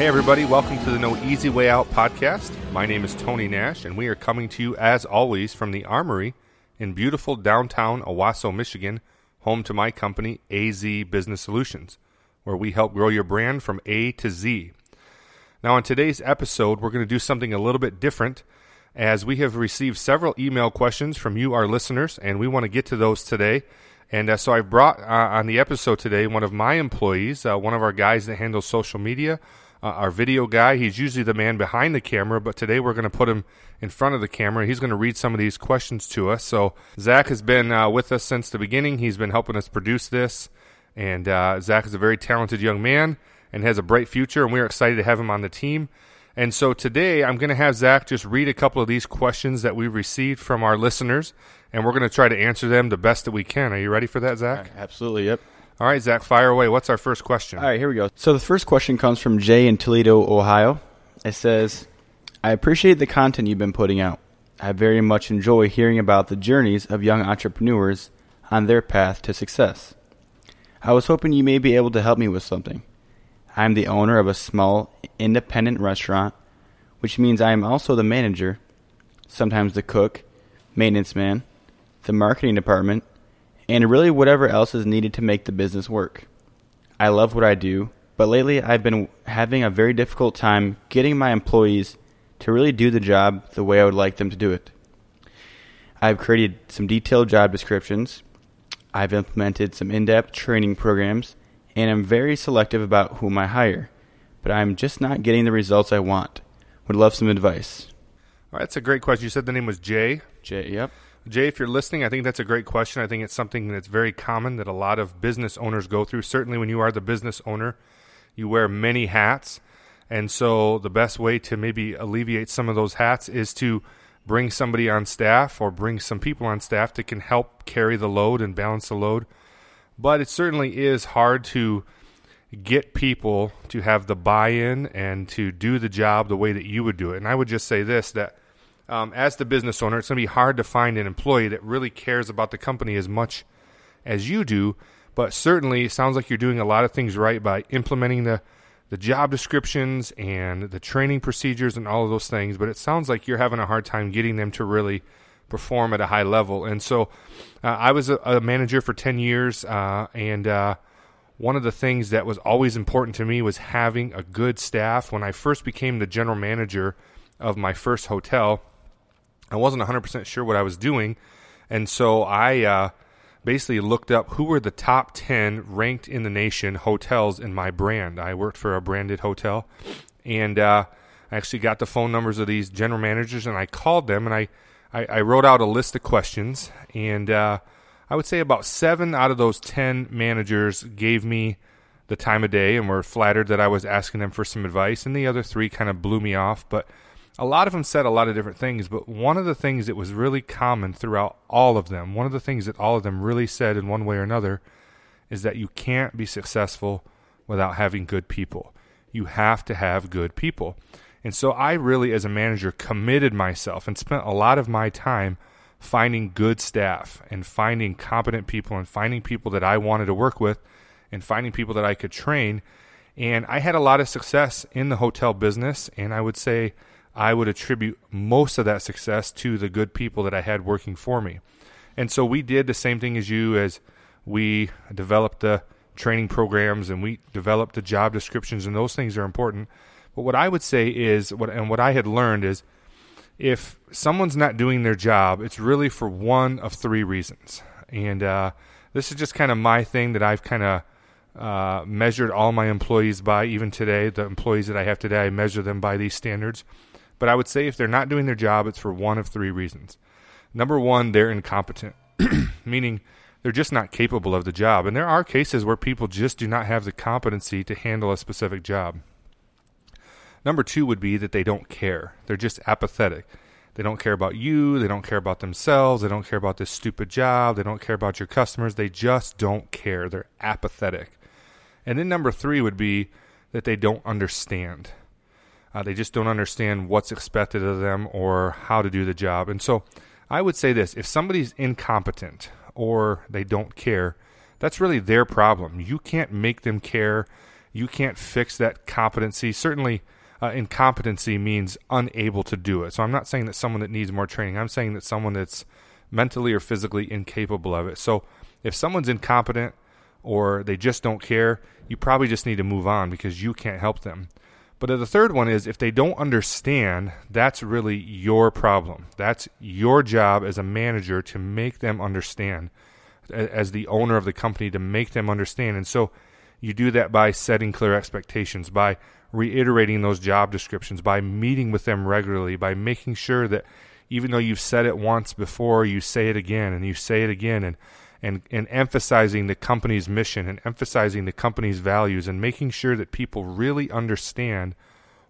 Hey, everybody, welcome to the No Easy Way Out podcast. My name is Tony Nash, and we are coming to you, as always, from the Armory in beautiful downtown Owosso, Michigan, home to my company, AZ Business Solutions, where we help grow your brand from A to Z. Now, on today's episode, we're going to do something a little bit different as we have received several email questions from you, our listeners, and we want to get to those today. And uh, so I brought uh, on the episode today one of my employees, uh, one of our guys that handles social media, uh, our video guy. He's usually the man behind the camera, but today we're going to put him in front of the camera. He's going to read some of these questions to us. So Zach has been uh, with us since the beginning. He's been helping us produce this, and uh, Zach is a very talented young man and has a bright future, and we're excited to have him on the team. And so today I'm going to have Zach just read a couple of these questions that we've received from our listeners, and we're going to try to answer them the best that we can. Are you ready for that, Zach? Absolutely, yep. All right, Zach, fire away. What's our first question? All right, here we go. So the first question comes from Jay in Toledo, Ohio. It says, I appreciate the content you've been putting out. I very much enjoy hearing about the journeys of young entrepreneurs on their path to success. I was hoping you may be able to help me with something. I am the owner of a small independent restaurant, which means I am also the manager, sometimes the cook, maintenance man, the marketing department, and really whatever else is needed to make the business work. I love what I do, but lately I've been having a very difficult time getting my employees to really do the job the way I would like them to do it. I've created some detailed job descriptions, I've implemented some in depth training programs, and I'm very selective about whom I hire, but I'm just not getting the results I want. Would love some advice. All right, that's a great question. You said the name was Jay. Jay, yep. Jay, if you're listening, I think that's a great question. I think it's something that's very common that a lot of business owners go through. Certainly, when you are the business owner, you wear many hats. And so, the best way to maybe alleviate some of those hats is to bring somebody on staff or bring some people on staff that can help carry the load and balance the load. But it certainly is hard to get people to have the buy in and to do the job the way that you would do it. And I would just say this that um, as the business owner, it's going to be hard to find an employee that really cares about the company as much as you do. But certainly, it sounds like you're doing a lot of things right by implementing the the job descriptions and the training procedures and all of those things. But it sounds like you're having a hard time getting them to really perform at a high level. And so, uh, I was a, a, manager for ten years, uh, and uh, one of the things that was always important to me was having a good staff. When I first became the general manager of my first hotel, I wasn't 100% sure what I was doing. And so I uh, basically looked up who were the top 10 ranked in the nation hotels in my brand. I worked for a branded hotel. And uh, I actually got the phone numbers of these general managers and I called them and I, I, I wrote out a list of questions. And uh, I would say about seven out of those 10 managers gave me the time of day and were flattered that I was asking them for some advice. And the other three kind of blew me off. But a lot of them said a lot of different things, but one of the things that was really common throughout all of them, one of the things that all of them really said in one way or another, is that you can't be successful without having good people. You have to have good people. And so I really, as a manager, committed myself and spent a lot of my time finding good staff and finding competent people and finding people that I wanted to work with and finding people that I could train. And I had a lot of success in the hotel business. And I would say, I would attribute most of that success to the good people that I had working for me. And so we did the same thing as you as we developed the training programs and we developed the job descriptions and those things are important. But what I would say is what and what I had learned is if someone's not doing their job, it's really for one of three reasons. And uh, this is just kind of my thing that I've kind of uh, measured all my employees by. Even today, the employees that I have today, I measure them by these standards. But I would say if they're not doing their job, it's for one of three reasons. Number one, they're incompetent, meaning they're just not capable of the job. And there are cases where people just do not have the competency to handle a specific job. Number two would be that they don't care. They're just apathetic. They don't care about you. They don't care about themselves. They don't care about this stupid job. They don't care about your customers. They just don't care. They're apathetic. And then number three would be that they don't understand. Uh, they just don't understand what's expected of them or how to do the job. And so I would say this if somebody's incompetent or they don't care, that's really their problem. You can't make them care. you can't fix that competency. Certainly, uh, incompetency means unable to do it. So I'm not saying that someone that needs more training. I'm saying that someone that's mentally or physically incapable of it. So if someone's incompetent or they just don't care, you probably just need to move on because you can't help them. But the third one is if they don't understand, that's really your problem. That's your job as a manager to make them understand, as the owner of the company to make them understand. And so you do that by setting clear expectations, by reiterating those job descriptions, by meeting with them regularly, by making sure that even though you've said it once before, you say it again and you say it again and and, and emphasizing the company's mission and emphasizing the company's values and making sure that people really understand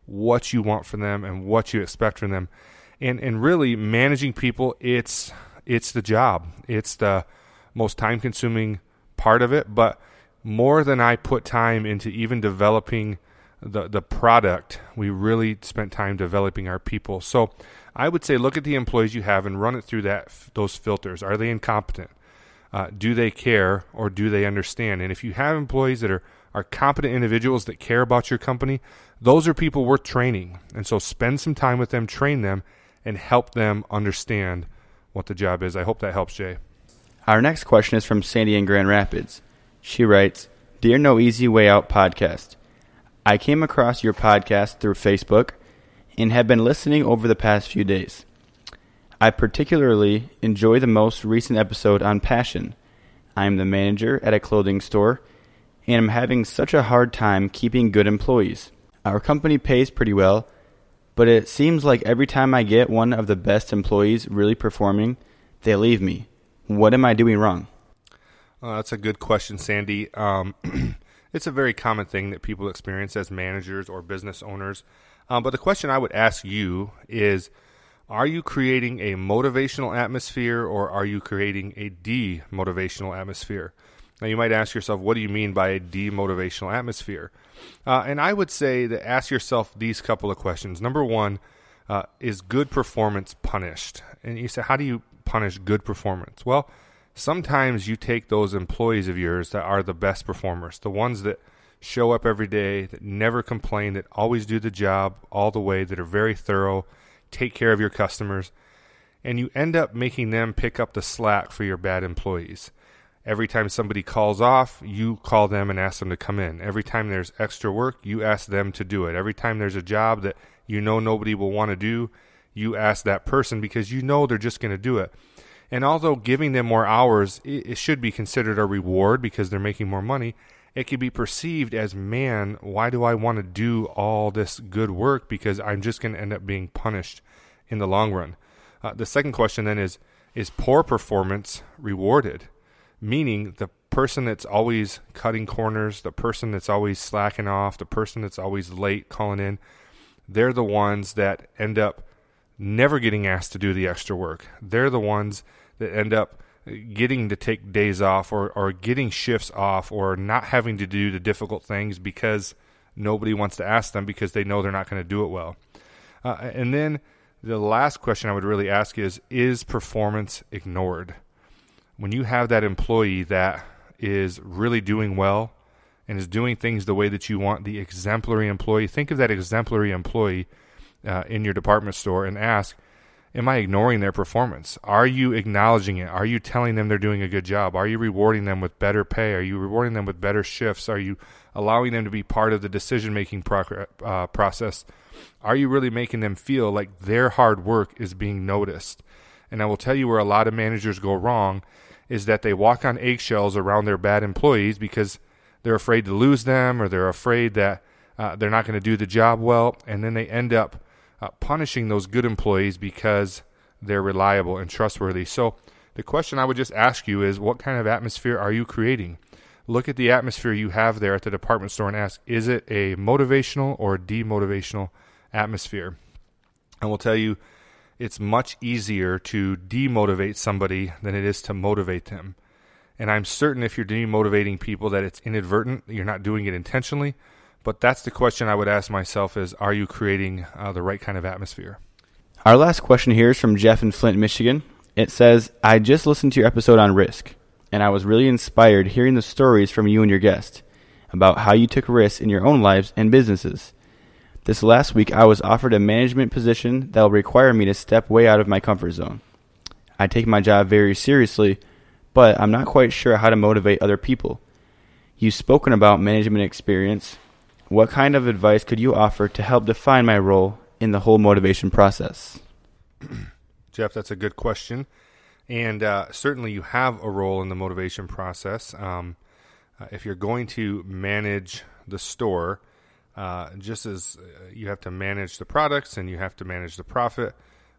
what you want from them and what you expect from them. And and really managing people it's it's the job. It's the most time consuming part of it, but more than I put time into even developing the the product, we really spent time developing our people. So I would say look at the employees you have and run it through that those filters. Are they incompetent? Uh, do they care or do they understand? And if you have employees that are, are competent individuals that care about your company, those are people worth training. And so spend some time with them, train them, and help them understand what the job is. I hope that helps, Jay. Our next question is from Sandy in Grand Rapids. She writes Dear No Easy Way Out podcast, I came across your podcast through Facebook and have been listening over the past few days. I particularly enjoy the most recent episode on passion. I am the manager at a clothing store and am having such a hard time keeping good employees. Our company pays pretty well, but it seems like every time I get one of the best employees really performing, they leave me. What am I doing wrong? Uh, that's a good question, Sandy. Um, it's a very common thing that people experience as managers or business owners. Um, but the question I would ask you is are you creating a motivational atmosphere or are you creating a demotivational atmosphere? Now, you might ask yourself, what do you mean by a demotivational atmosphere? Uh, and I would say that ask yourself these couple of questions. Number one, uh, is good performance punished? And you say, how do you punish good performance? Well, sometimes you take those employees of yours that are the best performers, the ones that show up every day, that never complain, that always do the job all the way, that are very thorough, take care of your customers, and you end up making them pick up the slack for your bad employees. Every time somebody calls off, you call them and ask them to come in. Every time there's extra work, you ask them to do it. Every time there's a job that you know nobody will want to do, you ask that person because you know they're just going to do it. And although giving them more hours, it, should be considered a reward because they're making more money, it can be perceived as, man, why do I want to do all this good work? Because I'm just going to end up being punished in the long run. Uh, the second question then is, is poor performance rewarded? Meaning the person that's always cutting corners, the person that's always slacking off, the person that's always late calling in, they're the ones that end up never getting asked to do the extra work. They're the ones that end up getting to take days off or, or getting shifts off or not having to do the difficult things because nobody wants to ask them because they know they're not going to do it well. Uh, and then the last question I would really ask is Is performance ignored? When you have that employee that is really doing well and is doing things the way that you want, the exemplary employee, think of that exemplary employee uh, in your department store and ask, am I ignoring their performance? Are you acknowledging it? Are you telling them they're doing a good job? Are you rewarding them with better pay? Are you rewarding them with better shifts? Are you allowing them to be part of the decision making uh, process? Are you really making them feel like their hard work is being noticed? And I will tell you where a lot of managers go wrong is that they walk on eggshells around their bad employees because they're afraid to lose them or they're afraid that uh, they're not going to do the job well, and then they end up uh, punishing those good employees because they're reliable and trustworthy. So, the question I would just ask you is what kind of atmosphere are you creating? Look at the atmosphere you have there at the department store and ask is it a motivational or demotivational atmosphere? And we'll tell you it's much easier to demotivate somebody than it is to motivate them. And I'm certain if you're demotivating people that it's inadvertent, you're not doing it intentionally. But that's the question I would ask myself: Is are you creating uh, the right kind of atmosphere? Our last question here is from Jeff in Flint, Michigan. It says, "I just listened to your episode on risk, and I was really inspired hearing the stories from you and your guest. about how you took risks in your own lives and businesses. This last week, I was offered a management position that will require me to step way out of my comfort zone. I take my job very seriously, but I'm not quite sure how to motivate other people. You've spoken about management experience. What kind of advice could you offer to help define my role in the whole motivation process? Jeff, that's a good question. And uh, certainly you have a role in the motivation process. Um, uh, if you're going to manage the store, uh, just as uh, you have to manage the products and you have to manage the profit,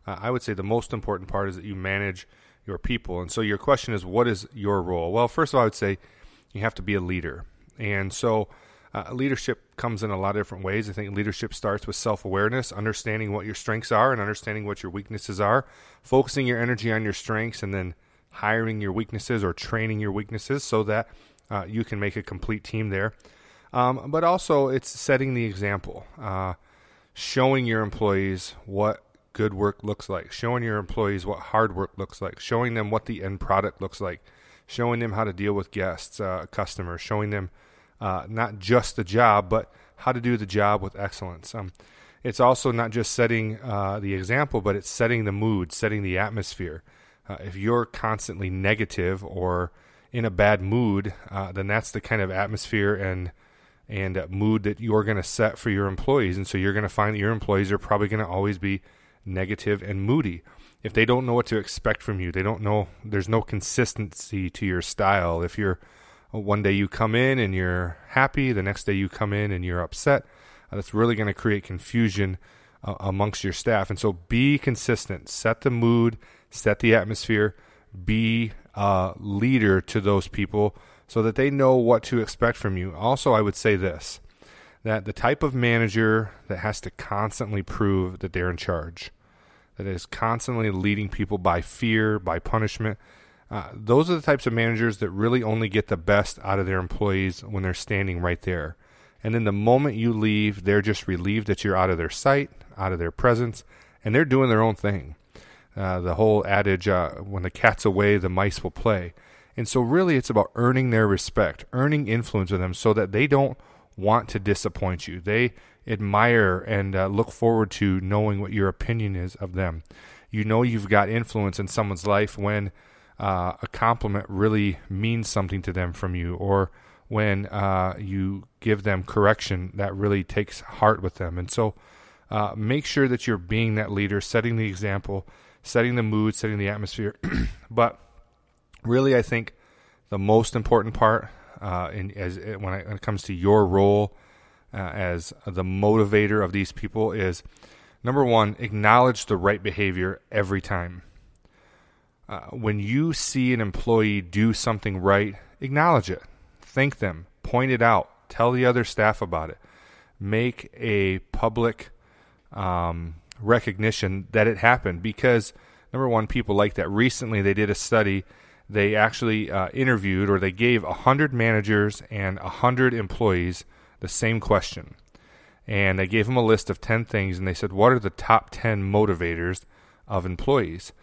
uh, I would say the most important part is that you manage your people. And so your question is, what is your role? Well, first of all, I would say you have to be a leader. And so uh, leadership comes in a lot of different ways. I think leadership starts with self awareness, understanding what your strengths are and understanding what your weaknesses are, focusing your energy on your strengths, and then hiring your weaknesses or training your weaknesses so that uh, you can make a complete team there. Um, but also, it's setting the example, uh, showing your employees what good work looks like, showing your employees what hard work looks like, showing them what the end product looks like, showing them how to deal with guests, uh, customers, showing them uh, not just the job, but how to do the job with excellence. Um, it's also not just setting uh, the example, but it's setting the mood, setting the atmosphere. Uh, if you're constantly negative or in a bad mood, uh, then that's the kind of atmosphere and and uh, mood that you're going to set for your employees. And so you're going to find that your employees are probably going to always be negative and moody. If they don't know what to expect from you, they don't know. There's no consistency to your style. If you're one day you come in and you're happy, the next day you come in and you're upset. Uh, that's really going to create confusion uh, amongst your staff. And so be consistent, set the mood, set the atmosphere, be a leader to those people so that they know what to expect from you. Also, I would say this that the type of manager that has to constantly prove that they're in charge, that is constantly leading people by fear, by punishment, uh, those are the types of managers that really only get the best out of their employees when they're standing right there. And then the moment you leave, they're just relieved that you're out of their sight, out of their presence, and they're doing their own thing. Uh, the whole adage, uh, when the cat's away, the mice will play. And so, really, it's about earning their respect, earning influence with them so that they don't want to disappoint you. They admire and uh, look forward to knowing what your opinion is of them. You know you've got influence in someone's life when uh, a compliment really means something to them from you, or when uh, you give them correction that really takes heart with them. And so uh, make sure that you're being that leader, setting the example, setting the mood, setting the atmosphere. but really, I think the most important part uh, in, as, when, I, when, it comes to your role uh, as the motivator of these people is number one, acknowledge the right behavior every time. Uh, when you see an employee do something right, acknowledge it, thank them, point it out, tell the other staff about it, make a public um, recognition that it happened because number one, people like that. Recently, they did a study. They actually uh, interviewed or they gave 100 managers and 100 employees the same question. And they gave them a list of 10 things and they said, What are the top 10 motivators of employees?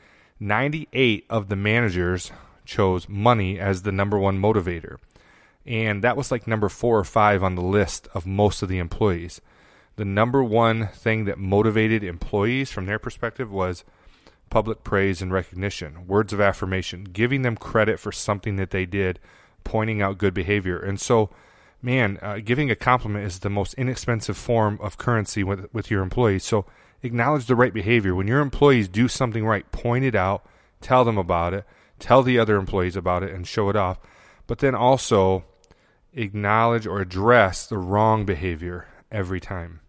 98 of the managers chose money as the number one motivator. And that was like number four or five on the list of most of the employees. The number one thing that motivated employees from their perspective was public praise and recognition, words of affirmation, giving them credit for something that they did, pointing out good behavior. And so, man, uh, giving a compliment is the most inexpensive form of currency with, with your employees. So, acknowledge the right behavior. When your employees do something right, point it out, tell them about it, tell the other employees about it, and show it off. But then also acknowledge or address the wrong behavior every time.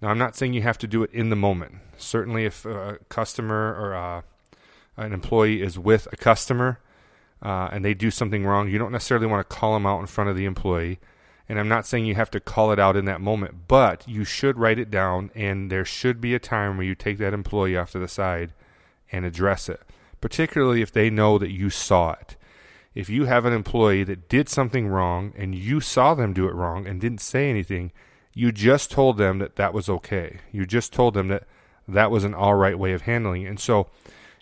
Now, I'm not saying you have to do it in the moment. Certainly, if a customer or a, uh, an employee is with a customer uh, and they do something wrong, you don't necessarily want to call them out in front of the employee and I'm not saying you have to call it out in that moment, but you should write it down, and there should be a time where you take that employee off to the side and address it, particularly if they know that you saw it. If you have an employee that did something wrong and you saw them do it wrong and didn't say anything, you just told them that that was okay. You just told them that that was an all right way of handling it. And so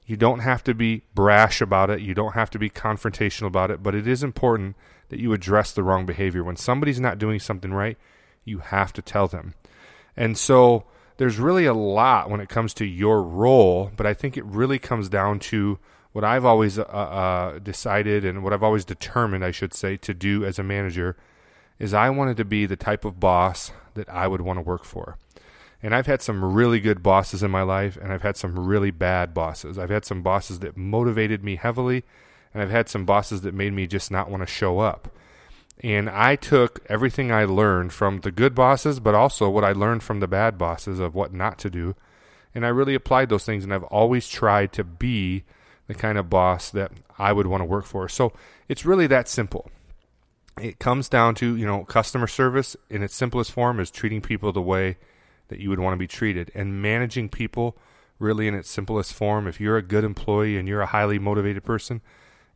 You don't have to be brash about it. You don't have to be confrontational about it, but it is important that you address the wrong behavior. When somebody's not doing something right, you have to tell them. And so there's really a lot when it comes to your role, but I think it really comes down to what I've always uh, uh, decided and what I've always determined, I should say, to do as a manager is I wanted to be the type of boss that I would want to work for. And I've had some really good bosses in my life, and I've had some really bad bosses. I've had some bosses that motivated me heavily, and I've had some bosses that made me just not want to show up. And I took everything I learned from the good bosses, but also what I learned from the bad bosses of what not to do. And I really applied those things, and I've always tried to be the kind of boss that I would want to work for. So it's really that simple. It comes down to, you know, customer service in its simplest form is treating people the way that you would want to be treated and managing people really in its simplest form. If you're a good employee and you're a highly motivated person,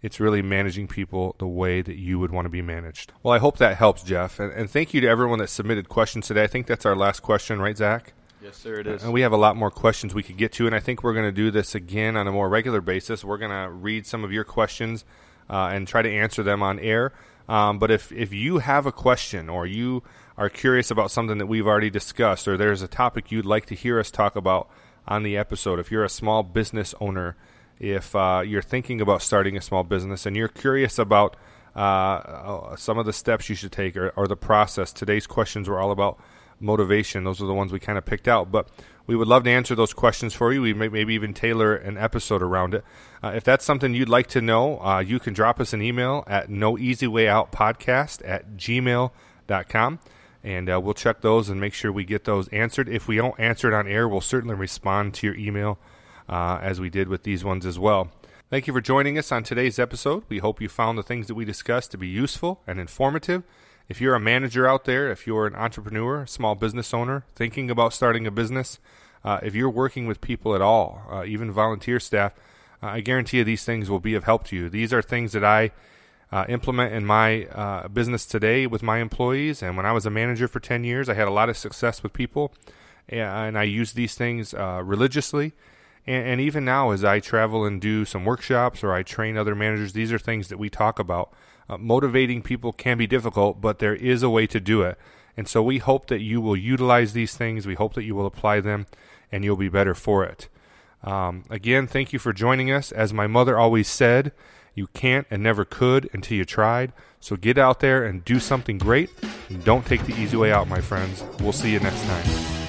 it's really managing people the way that you would want to be managed. Well, I hope that helps, Jeff. And, and thank you to everyone that submitted questions today. I think that's our last question, right, Zach? Yes, sir, it is. And we have a lot more questions we could get to, and I think we're going to do this again on a more regular basis. We're going to read some of your questions uh, and try to answer them on air. Um, but if, if you have a question or you are curious about something that we've already discussed, or there's a topic you'd like to hear us talk about on the episode, if you're a small business owner, if uh, you're thinking about starting a small business and you're curious about uh, uh, some of the steps you should take or, or, the process, today's questions were all about motivation. Those are the ones we kind of picked out. But we would love to answer those questions for you. We may maybe even tailor an episode around it. Uh, if that's something you'd like to know, uh, you can drop us an email at noeasywayoutpodcast at gmail.com. And uh, we'll check those and make sure we get those answered. If we don't answer it on air, we'll certainly respond to your email uh, as we did with these ones as well. Thank you for joining us on today's episode. We hope you found the things that we discussed to be useful and informative. If you're a manager out there, if you're an entrepreneur, small business owner, thinking about starting a business, uh, if you're working with people at all, uh, even volunteer staff, uh, I guarantee you these things will be of help to you. These are things that I uh, implement in my uh, business today with my employees. And when I was a manager for 10 years, I had a lot of success with people. And I use these things uh, religiously. And, and, even now, as I travel and do some workshops or I train other managers, these are things that we talk about. Uh, motivating people can be difficult, but there is a way to do it. And so we hope that you will utilize these things. We hope that you will apply them and you'll be better for it. Um, again, thank you for joining us. As my mother always said, you can't and never could until you tried. So get out there and do something great. And don't take the easy way out, my friends. We'll see you next time.